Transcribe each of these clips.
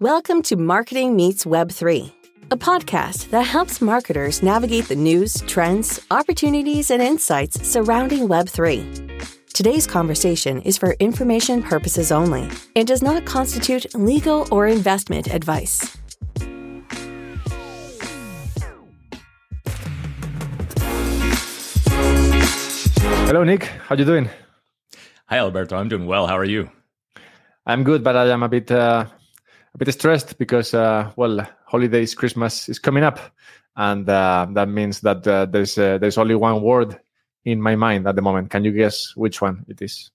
Welcome to Marketing Meets Web3, a podcast that helps marketers navigate the news, trends, opportunities, and insights surrounding Web3. Today's conversation is for information purposes only and does not constitute legal or investment advice. Hello, Nick. How you doing? Hi, Alberto. I'm doing well. How are you? I'm good, but I am a bit uh, a bit stressed because, uh, well, holidays, Christmas is coming up, and uh, that means that uh, there's uh, there's only one word in my mind at the moment. Can you guess which one it is?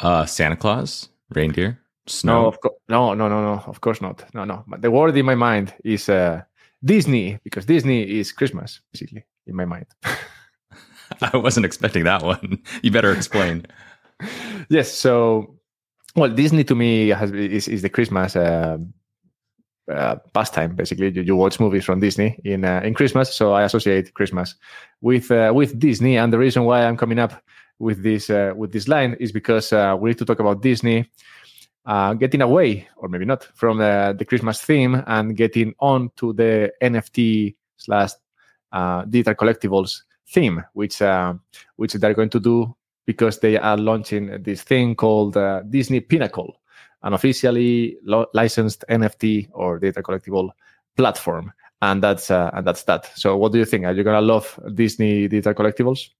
Uh, Santa Claus, reindeer, snow. No, of co- no, no, no, no. Of course not. No, no. But the word in my mind is uh, Disney because Disney is Christmas, basically, in my mind. I wasn't expecting that one. You better explain. yes. So well, Disney to me has is, is the Christmas uh, uh, pastime. Basically, you, you, watch movies from Disney in uh, in Christmas, so I associate Christmas with uh, with Disney. And the reason why I'm coming up with this uh, with this line is because uh, we need to talk about Disney getting away, or maybe not, from the, the Christmas theme and getting on to the NFT slash digital collectibles theme, which which they're going to do because they are launching this thing called uh, Disney Pinnacle, an officially lo- licensed NFT or data collectible platform. And that's uh, and that's that. So, what do you think? Are you gonna love Disney data collectibles?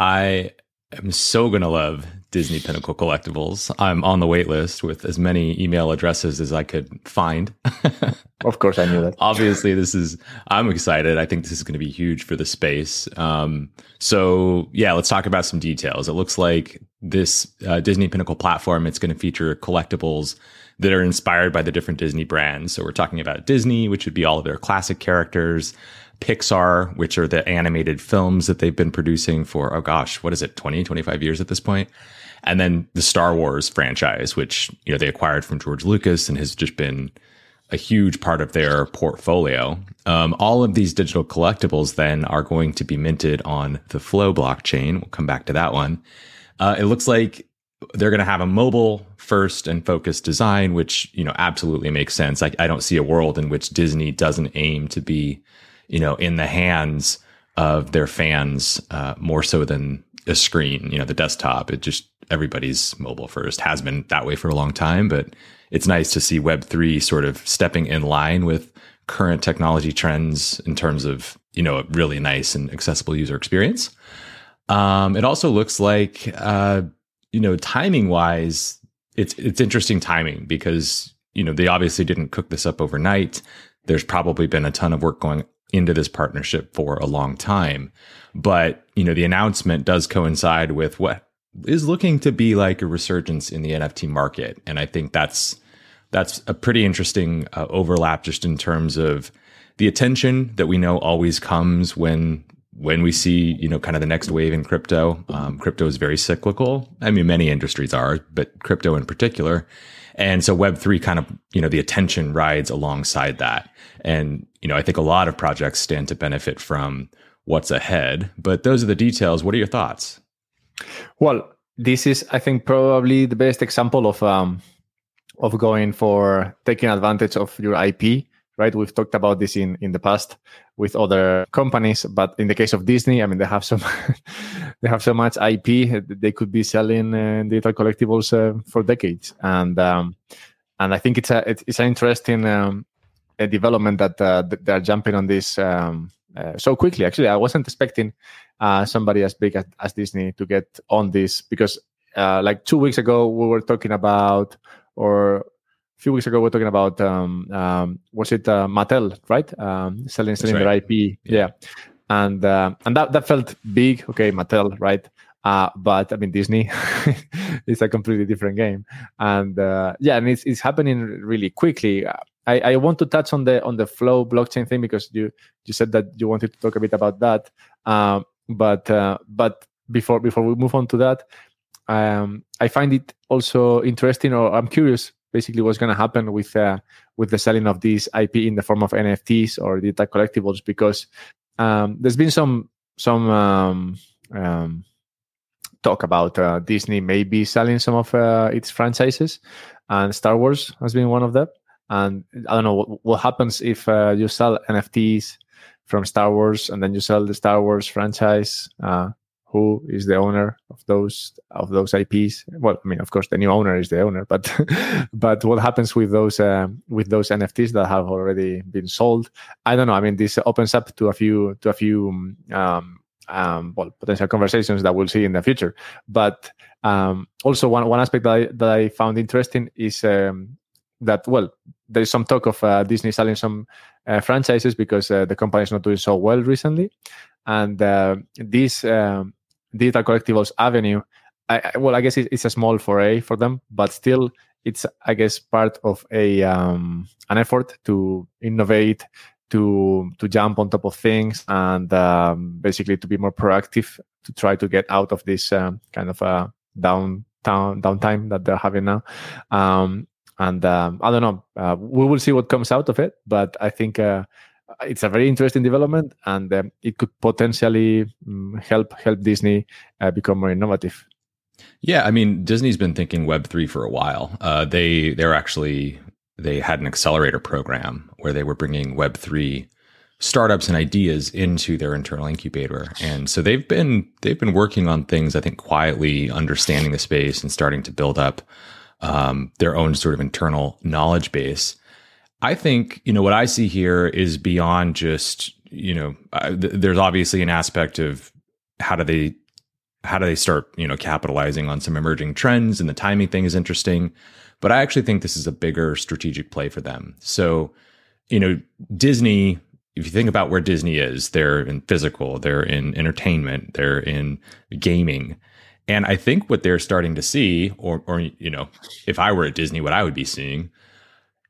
I am so gonna love Disney Pinnacle Collectibles. I'm on the wait list with as many email addresses as I could find. of course, I knew that. Obviously, this is, I'm excited. I think this is going to be huge for the space. Um, so, yeah, let's talk about some details. It looks like this uh, Disney Pinnacle platform, it's going to feature collectibles that are inspired by the different Disney brands. So, we're talking about Disney, which would be all of their classic characters. Pixar, which are the animated films that they've been producing for, oh gosh, what is it, 20, 25 years at this point? And then the Star Wars franchise, which, you know, they acquired from George Lucas and has just been a huge part of their portfolio. Um, all of these digital collectibles then are going to be minted on the Flow blockchain. We'll come back to that one. Uh, it looks like they're going to have a mobile first and focused design, which you know absolutely makes sense. I, I don't see a world in which Disney doesn't aim to be you know, in the hands of their fans uh, more so than a screen, you know, the desktop. It just everybody's mobile first has been that way for a long time, but it's nice to see Web3 sort of stepping in line with current technology trends in terms of, you know, a really nice and accessible user experience. Um, it also looks like, uh, you know, timing wise, it's, it's interesting timing because, you know, they obviously didn't cook this up overnight. There's probably been a ton of work going into this partnership for a long time. But, you know, the announcement does coincide with what is looking to be like a resurgence in the NFT market. And I think that's that's a pretty interesting uh, overlap just in terms of the attention that we know always comes when when we see you know kind of the next wave in crypto um, crypto is very cyclical i mean many industries are but crypto in particular and so web3 kind of you know the attention rides alongside that and, you know, I think a lot of projects stand to benefit from what's ahead. But those are the details. What are your thoughts? Well, this is, I think, probably the best example of um, of going for taking advantage of your IP. Right, we've talked about this in in the past with other companies, but in the case of Disney, I mean, they have some they have so much IP they could be selling uh, digital collectibles uh, for decades, and um, and I think it's a it's an interesting um, a development that uh, they're jumping on this um, uh, so quickly. Actually, I wasn't expecting uh, somebody as big as, as, Disney to get on this because, uh, like two weeks ago, we were talking about, or a few weeks ago, we were talking about, um, um, was it uh, Mattel, right? Um, selling selling right. their IP, yeah. yeah. And uh, and that that felt big. Okay, Mattel, right? Uh, but I mean, Disney is a completely different game, and uh, yeah, and it's it's happening really quickly. I, I want to touch on the on the flow blockchain thing because you you said that you wanted to talk a bit about that. Um, but uh, but before before we move on to that, um, I find it also interesting, or I'm curious, basically, what's going to happen with uh, with the selling of these IP in the form of NFTs or digital collectibles, because um, there's been some some um, um, talk about uh, Disney maybe selling some of uh, its franchises, and Star Wars has been one of them. And I don't know what, what happens if uh, you sell NFTs from Star Wars and then you sell the Star Wars franchise. Who is the owner of those of those IPs? Well, I mean, of course, the new owner is the owner, but but what happens with those uh, with those NFTs that have already been sold? I don't know. I mean, this opens up to a few to a few um, um, well potential conversations that we'll see in the future. But um, also one one aspect that I, that I found interesting is um, that well there is some talk of uh, Disney selling some uh, franchises because uh, the company is not doing so well recently, and uh, this um, digital collectibles avenue, I, well, I guess it's a small foray for them, but still, it's I guess part of a um, an effort to innovate, to to jump on top of things, and um, basically to be more proactive to try to get out of this um, kind of a downtown downtime that they're having now. Um, and um, I don't know. Uh, we will see what comes out of it, but I think uh, it's a very interesting development, and um, it could potentially um, help help Disney uh, become more innovative. Yeah, I mean, Disney's been thinking Web three for a while. Uh, they they're actually they had an accelerator program where they were bringing Web three startups and ideas into their internal incubator and so they've been they've been working on things i think quietly understanding the space and starting to build up um, their own sort of internal knowledge base. I think you know what I see here is beyond just you know th- there's obviously an aspect of how do they how do they start you know capitalizing on some emerging trends and the timing thing is interesting. But i actually think this is a bigger strategic play for them. So you know disney if you think about where disney is they're in physical they're in entertainment they're in gaming. And I think what they're starting to see, or, or you know, if I were at Disney, what I would be seeing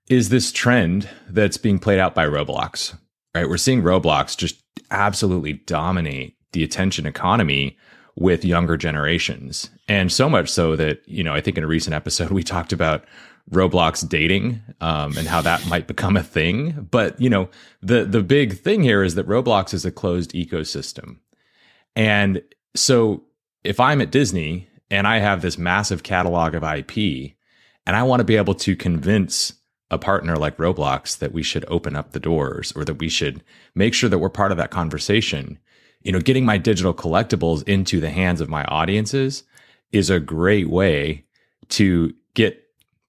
is this trend that's being played out by Roblox. Right, we're seeing Roblox just absolutely dominate the attention economy with younger generations, and so much so that you know, I think in a recent episode we talked about Roblox dating um, and how that might become a thing. But you know, the the big thing here is that Roblox is a closed ecosystem, and so if I'm at Disney and I have this massive catalog of IP and I want to be able to convince a partner like Roblox that we should open up the doors or that we should make sure that we're part of that conversation, you know, getting my digital collectibles into the hands of my audiences is a great way to get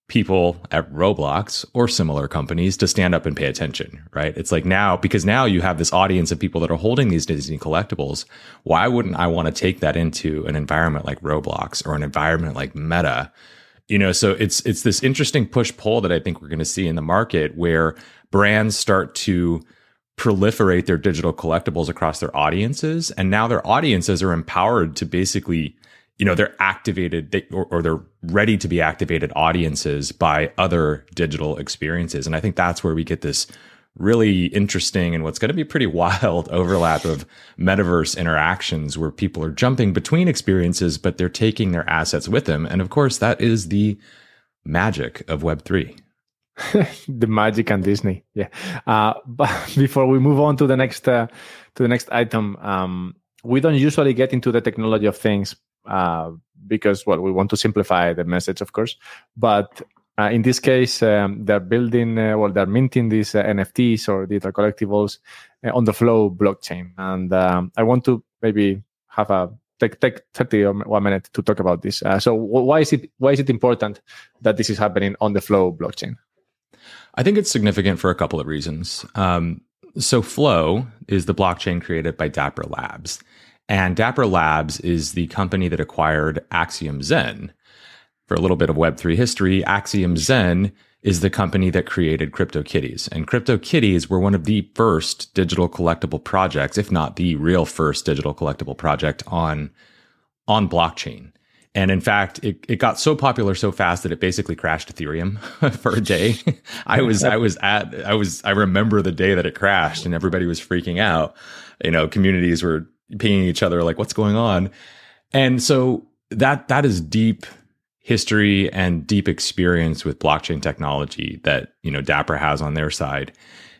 people at Roblox or similar companies to stand up and pay attention, right? It's like now, because now you have this audience of people that are holding these Disney collectibles. Why wouldn't I want to take that into an environment like Roblox or an environment like Meta? You know, so it's it's this interesting push pull that I think we're going to see in the market where brands start to proliferate their digital collectibles across their audiences and now their audiences are empowered to basically you know they're activated they, or, or, they're ready to be activated audiences by other digital experiences. And i think that's where we get this really interesting and what's going to be pretty wild overlap of metaverse interactions where people are jumping between experiences but they're taking their assets with them. And of course that is the magic of web3 the magic and disney yeah. Uh, but before we move on to the next uh, to the next item um, we don't usually get into the technology of things uh, because well we want to simplify the message of course. But uh, in this case um, they're building uh, well they're minting these uh, nfts or digital collectibles uh, on the flow blockchain. And um, i want to maybe have a take take 30 or one minute to talk about this. Uh, so why is it why is it important that this is happening on the flow blockchain? I think it's significant for a couple of reasons. Um, so flow is the blockchain created by dapper labs. And Dapper Labs is the company that acquired Axiom Zen. For a little bit of Web3 history, Axiom Zen is the company that created CryptoKitties. And CryptoKitties were one of the first digital collectible projects, if not the real first digital collectible project on, on blockchain. And in fact, it, it got so popular so fast that it basically crashed Ethereum for a day. I was, I was at, I was, I remember the day that it crashed and everybody was freaking out. You know, communities were pinging each other like what's going on and so that that is deep history and deep experience with blockchain technology that you know dapper has on their side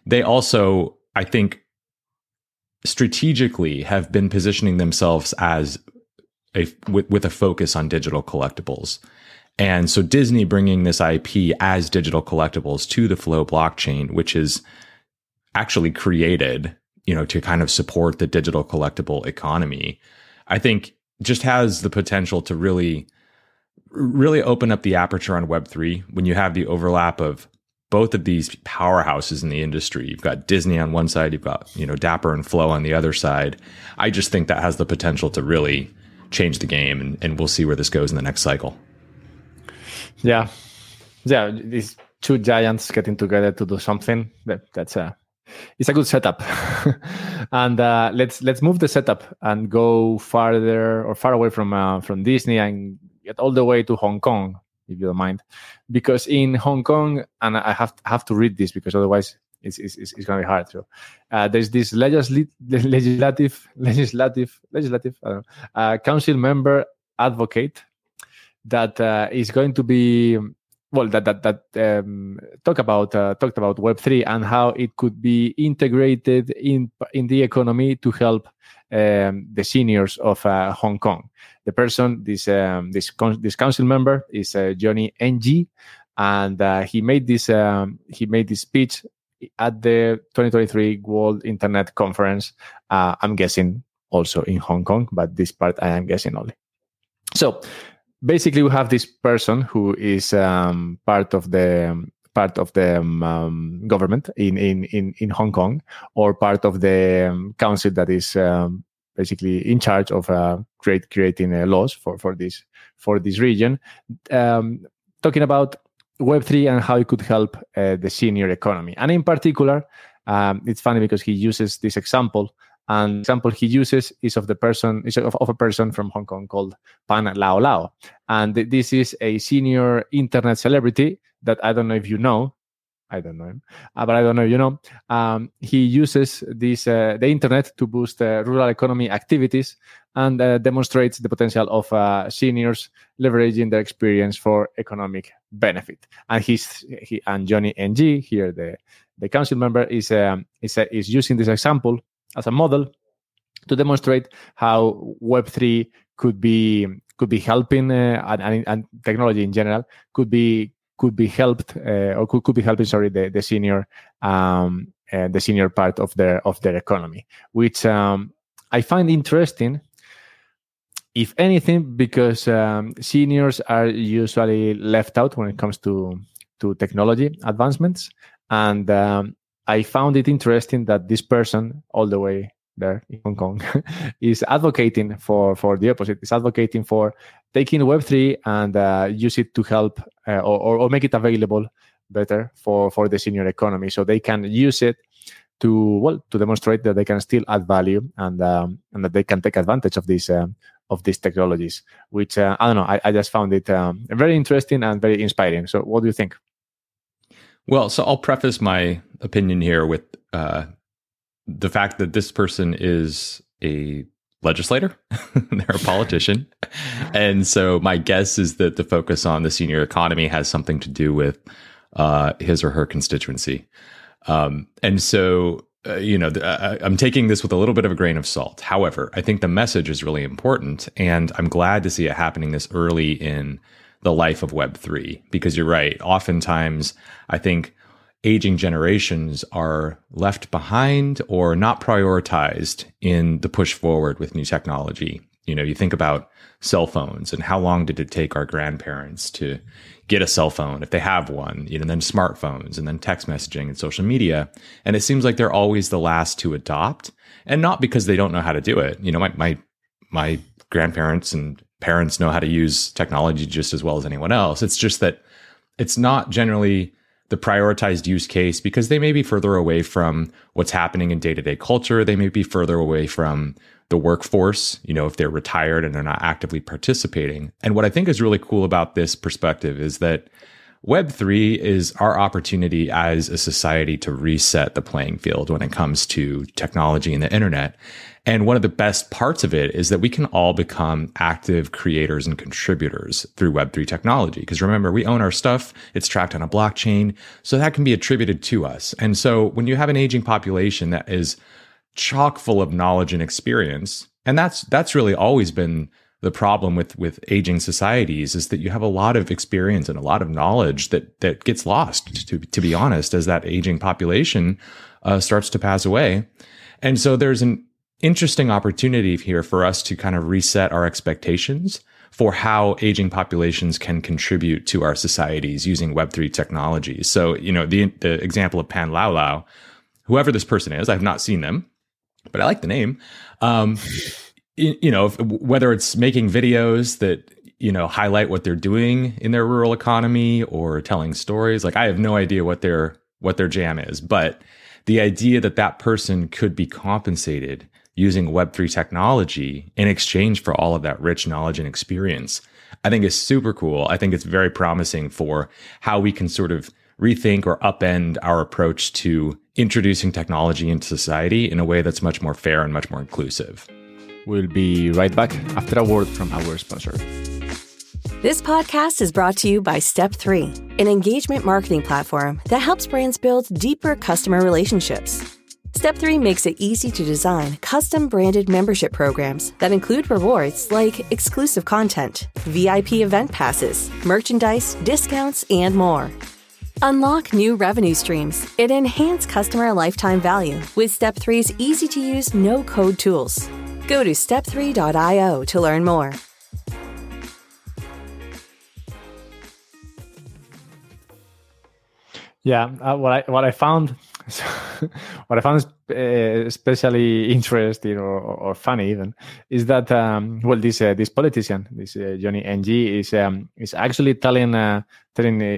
they also i think strategically have been positioning themselves as a with, with a focus on digital collectibles. And so Disney bringing this IP as digital collectibles to the Flow blockchain, which is actually created, you know, to kind of support the digital collectible economy, I think just has the potential to really really open up the aperture on web3 when you have the overlap of both of these powerhouses in the industry. You've got Disney on one side, you've got, you know, Dapper and Flow on the other side. I just think that has the potential to really change the game and, and we'll see where this goes in the next cycle. Yeah. Yeah, these two giants getting together to do something that, that's a it's a good setup. and uh, let's let's move the setup and go farther or far away from uh, from Disney and get all the way to Hong Kong, if you don't mind, because in Hong Kong, and I have have to read this because otherwise it's it's, it's going to be hard. So uh, there's this legislative legislative legislative uh, council member advocate that uh, is going to be well that that that um, talk about uh, talked about Web three and how it could be integrated in in the economy to help um, the seniors of uh, Hong Kong. The person, this um, this con- this council member, is uh, Johnny Ng, and uh, he made this um, he made this speech at the 2023 World Internet Conference. Uh, I'm guessing also in Hong Kong, but this part I am guessing only. So basically we have this person who is um, part of the part of the um, um, government in, in, in, in Hong Kong or part of the um, council that is um, basically in charge of uh, create, creating uh, laws for, for this for this region, um, talking about Web three and how it could help uh, the senior economy, and in particular, it's funny because he uses this example and example he uses is of the person is of, of a person from Hong Kong called Pan Lao Lao, and this is a senior internet celebrity that I don't know if you know. I don't know him, uh, but I don't know you know. Um, he uses this uh, the internet to boost uh, rural economy activities and uh, demonstrates the potential of uh, seniors leveraging their experience for economic benefit. And he's he and Johnny Ng here the the council member is um, is, uh, is using this example as a model to demonstrate how Web3 could be could be helping uh, and, and, technology in general could be could be helped uh, or could, could be helping sorry the, the senior um, uh, the senior part of their of their economy which um, I find interesting if anything because um, seniors are usually left out when it comes to to technology advancements. And um, I found it interesting that this person, all the way there in Hong Kong, is advocating for for the opposite. Is advocating for taking Web three and uh, use it to help uh, or, or make it available better for for the senior economy, so they can use it to well to demonstrate that they can still add value and um, and that they can take advantage of these um, of these technologies. Which uh, I don't know. I, I just found it um, very interesting and very inspiring. So, what do you think? Well, so I'll preface my opinion here with uh, the fact that this person is a legislator, they're a politician. and so my guess is that the focus on the senior economy has something to do with uh, his or her constituency. Um, and so, uh, you know, I, I'm taking this with a little bit of a grain of salt. However, I think the message is really important. And I'm glad to see it happening this early in the life of Web3. Because you're right. Oftentimes, I think aging generations are left behind or not prioritized in the push forward with new technology. You know, you think about cell phones and how long did it take our grandparents to get a cell phone if they have one, you know, then smartphones and then text messaging and social media. And it seems like they're always the last to adopt and not because they don't know how to do it. You know, my, my, my grandparents and parents know how to use technology just as well as anyone else. It's just that it's not generally the prioritized use case because they may be further away from what's happening in day-to-day culture. They may be further away from the workforce, you know, if they're retired and they're not actively participating. And what I think is really cool about this perspective is that Web3 is our opportunity as a society to reset the playing field when it comes to technology and the internet. And one of the best parts of it is that we can all become active creators and contributors through Web3 technology. Because remember, we own our stuff, it's tracked on a blockchain, so that can be attributed to us. And so when you have an aging population that is chock full of knowledge and experience, and that's that's really always been the problem with with aging societies is that you have a lot of experience and a lot of knowledge that that gets lost to to be honest as that aging population uh, starts to pass away. And so there's an interesting opportunity here for us to kind of reset our expectations for how aging populations can contribute to our societies using web3 technology so you know the the example of pan lao lao whoever this person is i've not seen them but i like the name um, you know, whether it's making videos that you know highlight what they're doing in their rural economy or telling stories, like I have no idea what their what their jam is, but the idea that that person could be compensated using Web3 technology in exchange for all of that rich knowledge and experience, I think is super cool. I think it's very promising for how we can sort of rethink or upend our approach to introducing technology into society in a way that's much more fair and much more inclusive. We'll be right back after a word from our sponsor. This podcast is brought to you by Step 3, an engagement marketing platform that helps brands build deeper customer relationships. Step 3 makes it easy to design custom branded membership programs that include rewards like exclusive content, VIP event passes, merchandise, discounts, and more. Unlock new revenue streams and enhance customer lifetime value with Step 3's easy to use no code tools. Go to step3.io to learn more. Yeah, uh, what I what I found, what I found uh, especially interesting or, or, funny even is that um, well this uh, this politician this uh, Johnny NG is um, is actually telling uh, telling uh,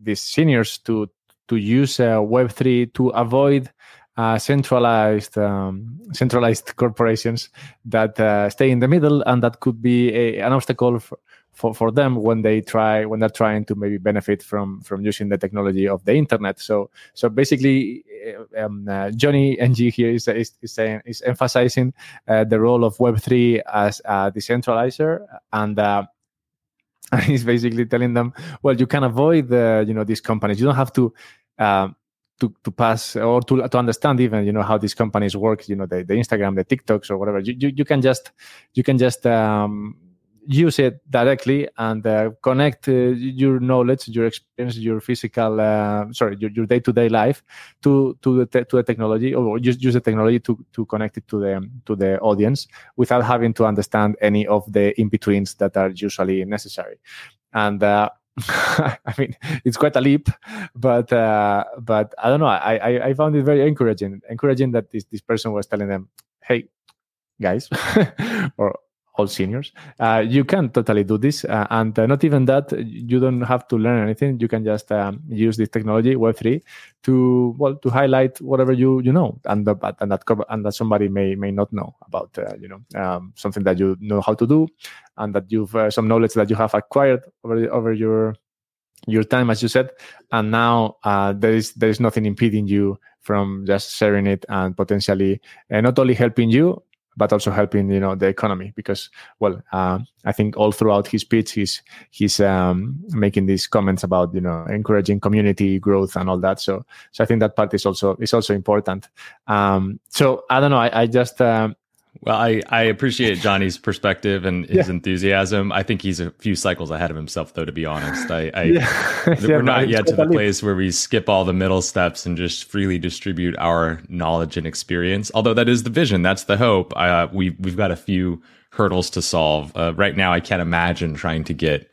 these seniors to to use Web three to avoid uh, centralized um, centralized corporations that uh, stay in the middle and that could be a, an obstacle for, for, for them when they try when they're trying to maybe benefit from from using the technology of the internet. So so basically uh, um, uh, johnny ng here is, is, is saying is emphasizing uh, the role of web3 as a decentralizer and uh, and he's basically telling them well you can avoid the you know these companies. You don't have to um, to, to pass or to, to understand even you know how these companies work you know the, the instagram the tiktoks or whatever. You, you, you can just you can just um, use it directly and uh, connect uh, your knowledge your experience your physical uh, sorry your, your day-to-day life to to the te- to the technology or use, use the technology to to connect it to the to the audience without having to understand any of the in-betweens that are usually necessary. And uh, I mean, it's quite a leap, but uh, but I don't know. I, I, I found it very encouraging. Encouraging that this this person was telling them, "Hey, guys," or all seniors, uh, you can totally do this, uh, and uh, not even that. You don't have to learn anything. You can just um, use this technology, Web three, to well to highlight whatever you you know, and the, and that and that somebody may may not know about uh, you know um, something that you know how to do, and that you've uh, some knowledge that you have acquired over over your your time, as you said, and now uh, there is there is nothing impeding you from just sharing it and potentially not only helping you but also helping you know the economy because well uh, i think all throughout his speech he's he's um, making these comments about you know encouraging community growth and all that. So so i think that part is also is also important. Um, so i don't know. I, I just um, well, I, I appreciate Johnny's perspective and his yeah. enthusiasm. I think he's a few cycles ahead of himself, though. To be honest, I, I yeah. we're yeah, not yet to the place where we skip all the middle steps and just freely distribute our knowledge and experience. Although that is the vision, that's the hope. Uh, we we've got a few hurdles to solve. Uh, right now, I can't imagine trying to get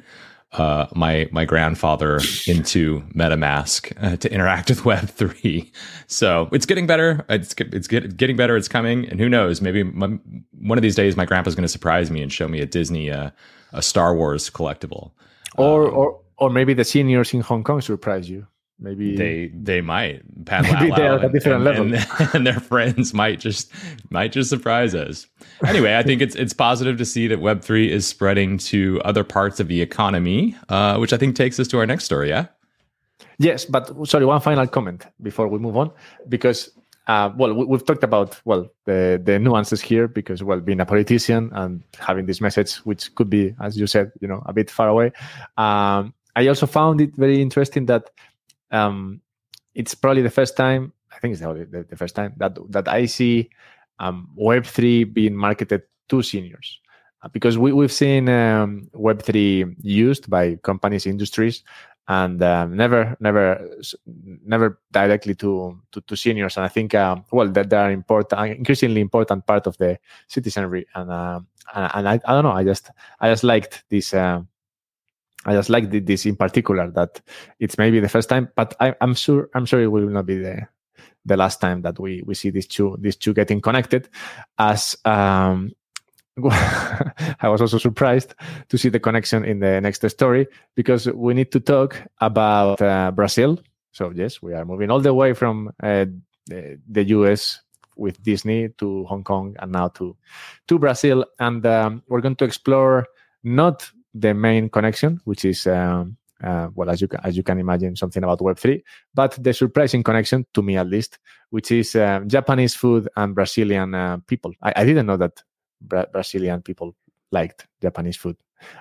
uh, my my grandfather into MetaMask uh, to interact with Web three. So it's getting better. It's it's get, getting better. It's coming, and who knows? Maybe my, one of these days, my grandpa's going to surprise me and show me a Disney uh, a Star Wars collectible, or um, or or maybe the seniors in Hong Kong surprise you. Maybe they they might Pan maybe they are at a different and, level, and, and, their friends might just might just surprise us. Anyway, I think it's it's positive to see that Web three is spreading to other parts of the economy, uh, which I think takes us to our next story. Yeah. Yes, but sorry, one final comment before we move on, because uh, well, we, have talked about well the the nuances here because well being a politician and having this message, which could be, as you said, you know, a bit far away. Um, I also found it very interesting that um, it's probably the first time I think it's the, the first time that that I see um, Web three being marketed to seniors. because we, we've seen um, Web3 used by companies, industries, and um, never, never, never directly to, to, to seniors. And I think, um, well, that they are important, increasingly important part of the citizenry. And uh, and I, I don't know, I just, I just liked this. I just like this in particular that it's maybe the first time, but I, am sure I'm sure it will not be the the last time that we we see these two these two getting connected. As um, I was also surprised to see the connection in the next story because we need to talk about uh, Brazil. So yes, we are moving all the way from uh, the, the, US with Disney to Hong Kong and now to to Brazil, and um, we're going to explore not the main connection, which is um, uh, well, as you as you can imagine, something about Web three, but the surprising connection to me at least, which is uh, Japanese food and Brazilian uh, people. I, I, didn't know that Bra- Brazilian people liked Japanese food,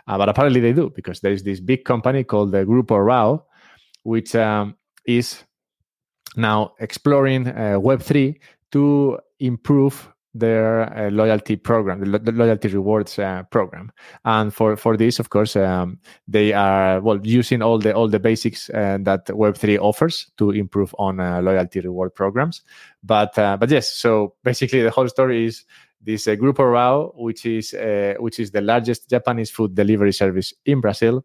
uh, but apparently they do because there is this big company called the Grupo Rao, which um, is now exploring uh, Web three to improve their uh, loyalty program, the, lo- the, loyalty rewards uh, program. And for, for this, of course, um, they are well using all the all the basics uh, that Web three offers to improve on uh, loyalty reward programs. But uh, but yes, so basically the whole story is this uh, Grupo Rao, which is which is the largest Japanese food delivery service in Brazil,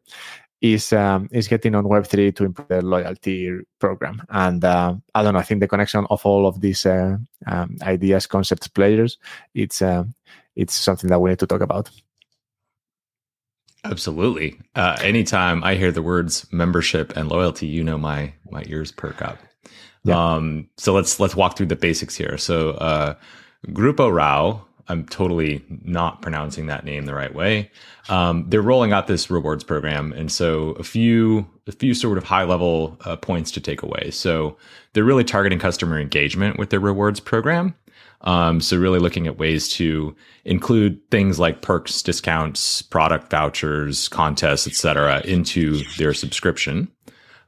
is um, is getting on Web3 to improve their loyalty program. And uh, I don't know. I think the connection of all of these uh, um, ideas, concepts, players, it's uh, it's something that we need to talk about. Absolutely. Uh, anytime I hear the words membership and loyalty, you know my my ears perk up. Yeah. Um, so let's let's walk through the basics here. So uh, Grupo Rao I'm totally not pronouncing that name the right way. Um, they're rolling out this rewards program, and so a few a few sort of high level uh, points to take away. So they're really targeting customer engagement with their rewards program. Um, so really looking at ways to include things like perks, discounts, product vouchers, contests, etc., into their subscription.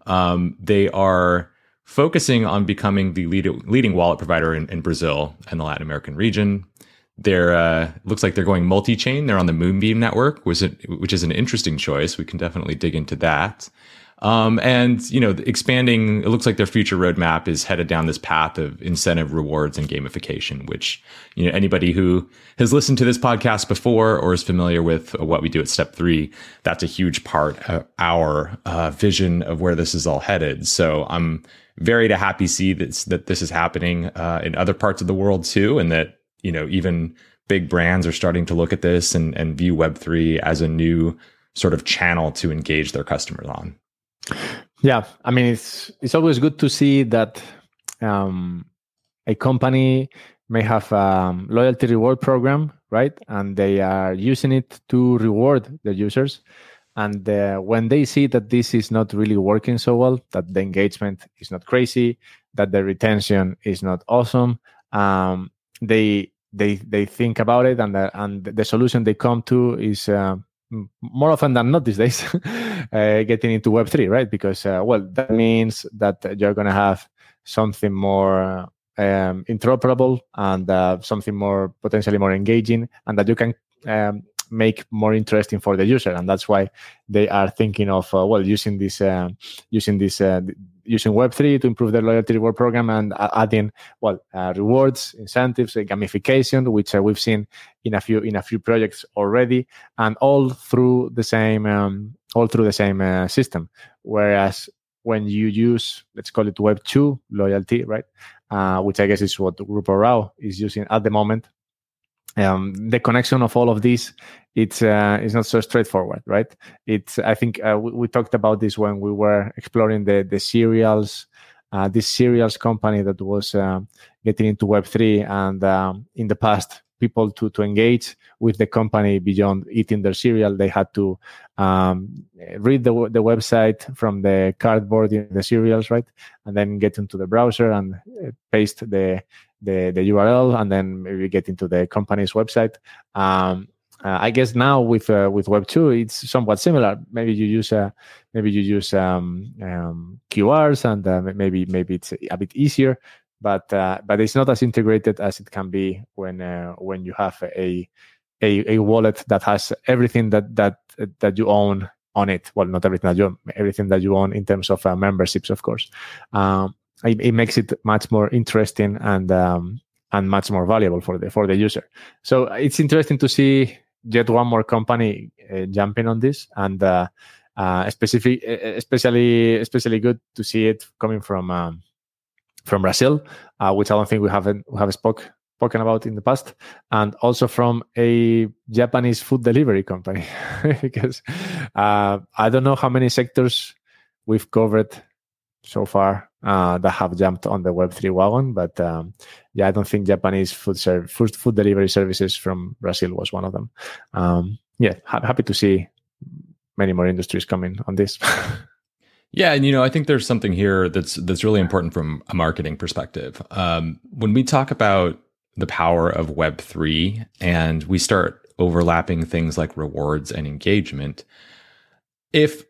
Um, they are focusing on becoming the lead, leading wallet provider in, in Brazil and the Latin American region they're uh, looks like they're going multi-chain. They're on the Moonbeam network, which is, which is an interesting choice. We can definitely dig into that. Um, and you know, expanding. It looks like their future roadmap is headed down this path of incentive rewards and gamification. Which you know, anybody who has listened to this podcast before or is familiar with what we do at Step Three, that's a huge part of our uh, vision of where this is all headed. So I'm very to happy see that that this is happening uh, in other parts of the world too, and that you know even big brands are starting to look at this and, and view web3 as a new sort of channel to engage their customers on. Yeah i mean it's it's always good to see that um, a company may have a loyalty reward program right? And they are using it to reward their users. And uh, when they see that this is not really working so well that the engagement is not crazy that the retention is not awesome um, they they they think about it and the, and the solution they come to is uh, more often than not these days uh, getting into web 3 right? Because uh, well that means that you're going to have something more um, interoperable and uh, something more potentially more engaging and that you can um, make more interesting for the user and that's why they are thinking of uh, well using this uh, using this uh, using web3 to improve their loyalty reward program and adding well uh, rewards incentives gamification which uh, we've seen in a few in a few projects already and all through the same um, all through the same uh, system. Whereas when you use let's call it web 2 loyalty right which i guess is what Grupo Rao is using at the moment um, the connection of all of these it's uh, it's not so straightforward right? It's i think uh, we, we, talked about this when we were exploring the the cereals uh, this cereals company that was uh, getting into web3 and um, in the past people to to engage with the company beyond eating their cereal. They had to um, read the, the website from the cardboard in the cereals right? And then get into the browser and uh, paste the the, the URL and then maybe get into the company's website. Um, uh, I guess now with uh, with Web two, it's somewhat similar. Maybe you use uh, maybe you use um, um, QRs and uh, maybe maybe it's a bit easier, but uh, but it's not as integrated as it can be when uh, when you have a a, a wallet that has everything that that that you own on it. Well, not everything that you own, everything that you own in terms of uh, memberships, of course. Um, it, it, makes it much more interesting and um, and much more valuable for the for the user. So it's interesting to see yet one more company uh, jumping on this, and uh, uh, specific, especially especially good to see it coming from um, from Brazil, uh, which I don't think we haven't we have spoke spoken about in the past, and also from a Japanese food delivery company, because uh, I don't know how many sectors we've covered so far uh, that have jumped on the Web3 wagon. But um, yeah, I don't think Japanese food, serv- food, food delivery services from Brazil was one of them. Um, yeah, ha- happy to see many more industries coming on this. yeah, and you know, I think there's something here that's that's really important from a marketing perspective. Um, when we talk about the power of Web3 and we start overlapping things like rewards and engagement, if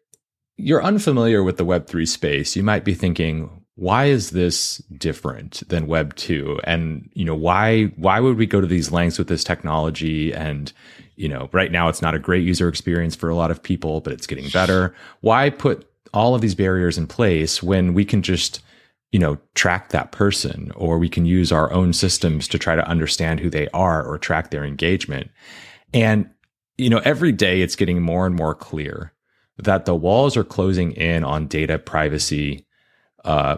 you're unfamiliar with the Web3 space, you might be thinking, why is this different than Web 2? And, you know, why, why would we go to these lengths with this technology? And, you know, right now it's not a great user experience for a lot of people, but it's getting better. Why put all of these barriers in place when we can just, you know, track that person or we can use our own systems to try to understand who they are or track their engagement? And, you know, every day it's getting more and more clear that the walls are closing in on data privacy uh,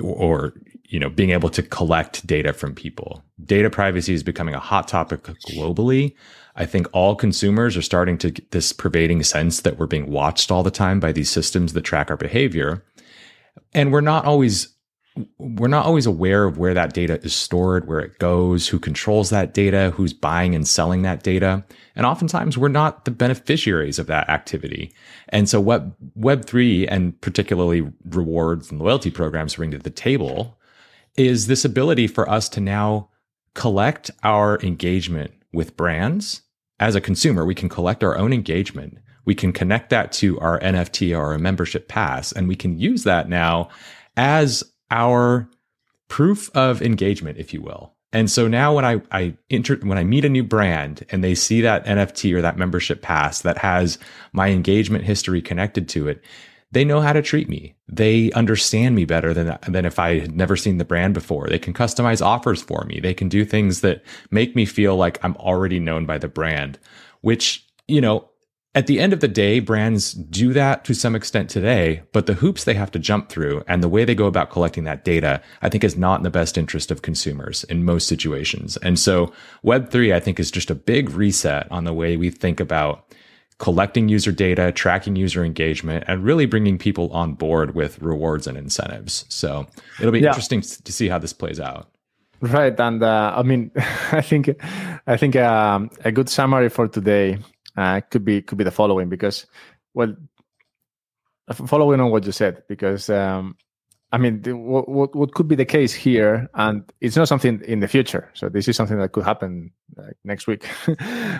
or you know being able to collect data from people. Data privacy is becoming a hot topic globally. I think all consumers are starting to get this pervading sense that we're being watched all the time by these systems that track our behavior. And we're not always we're not always aware of where that data is stored, where it goes, who controls that data, who's buying and selling that data. And oftentimes we're not the beneficiaries of that activity. And so what Web3 and particularly rewards and loyalty programs bring to the table is this ability for us to now collect our engagement with brands. As a consumer, we can collect our own engagement. We can connect that to our NFT or our membership pass, and we can use that now as our proof of engagement, if you will. And so now when I, I enter, when I meet a new brand and they see that NFT or that membership pass that has my engagement history connected to it, they know how to treat me. They understand me better than, than if I had never seen the brand before. They can customize offers for me. They can do things that make me feel like I'm already known by the brand, which, you know, at the end of the day, brands do that to some extent today, but the hoops they have to jump through and the way they go about collecting that data, I think is not in the best interest of consumers in most situations. And so Web3, I think, is just a big reset on the way we think about collecting user data, tracking user engagement, and really bringing people on board with rewards and incentives. So it'll be yeah. interesting to see how this plays out. Right, and uh, I mean, I think I think um, a good summary for today uh, could be could be the following because well following on what you said because um, I mean the, what, what could be the case here and it's not something in the future. So this is something that could happen like, next week.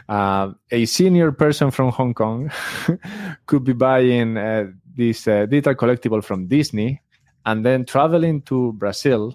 Uh, a senior person from Hong Kong could be buying uh, this uh, digital collectible from Disney and then traveling to Brazil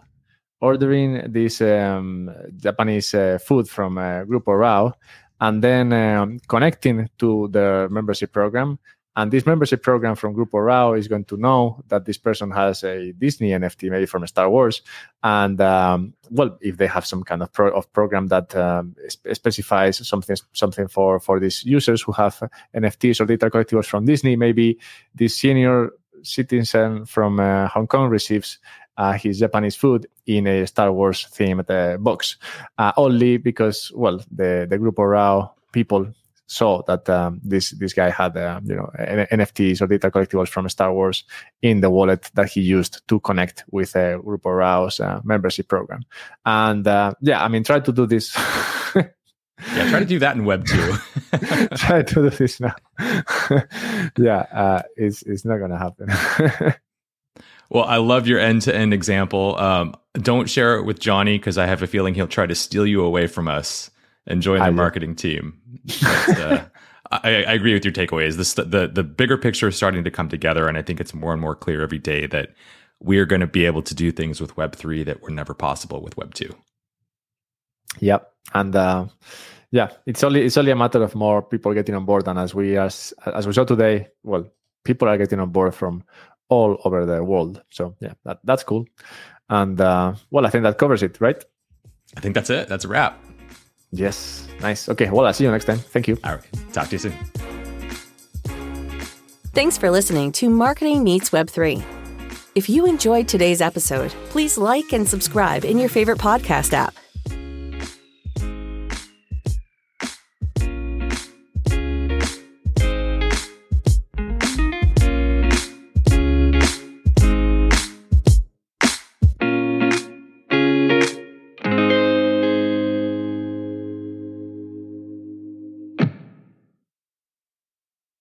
ordering this um, Japanese uh, food from uh, Grupo Rao and then um, connecting to the membership program. And this membership program from Grupo Rao is going to know that this person has a Disney NFT, maybe from Star Wars. And um, well, if they have some kind of, pro- of program that um, specifies something something for for these users who have NFTs or data collectibles from Disney, maybe this senior citizen from uh, Hong Kong receives uh, his Japanese food in a Star Wars themed uh, box, uh, only because well the the Grupo Rao people saw that um, this this guy had uh, you know NFTs or data collectibles from Star Wars in the wallet that he used to connect with uh, Grupo Rao's uh, membership program, and uh, yeah, I mean try to do this. yeah, try to do that in Web two. try to do this now. yeah, uh, it's it's not gonna happen. Well, I love your end to end example. Um, don't share it with Johnny because I have a feeling he'll try to steal you away from us and join the marketing team. But, uh, I, I, agree with your takeaways. This the the bigger picture is starting to come together, and I think it's more and more clear every day that we are going to be able to do things with Web three that were never possible with Web two. Yep, and uh, yeah, it's only it's only a matter of more people getting on board, and as we as as we saw today, well, people are getting on board from all over the world. So yeah, that, that's cool. And uh, well, I think that covers it, right? I think that's it. That's a wrap. Yes, nice. Okay, well, I'll see you next time. Thank you. All right, talk to you soon. Thanks for listening to Marketing Meets Web3. If you enjoyed today's episode, please like and subscribe in your favorite podcast app.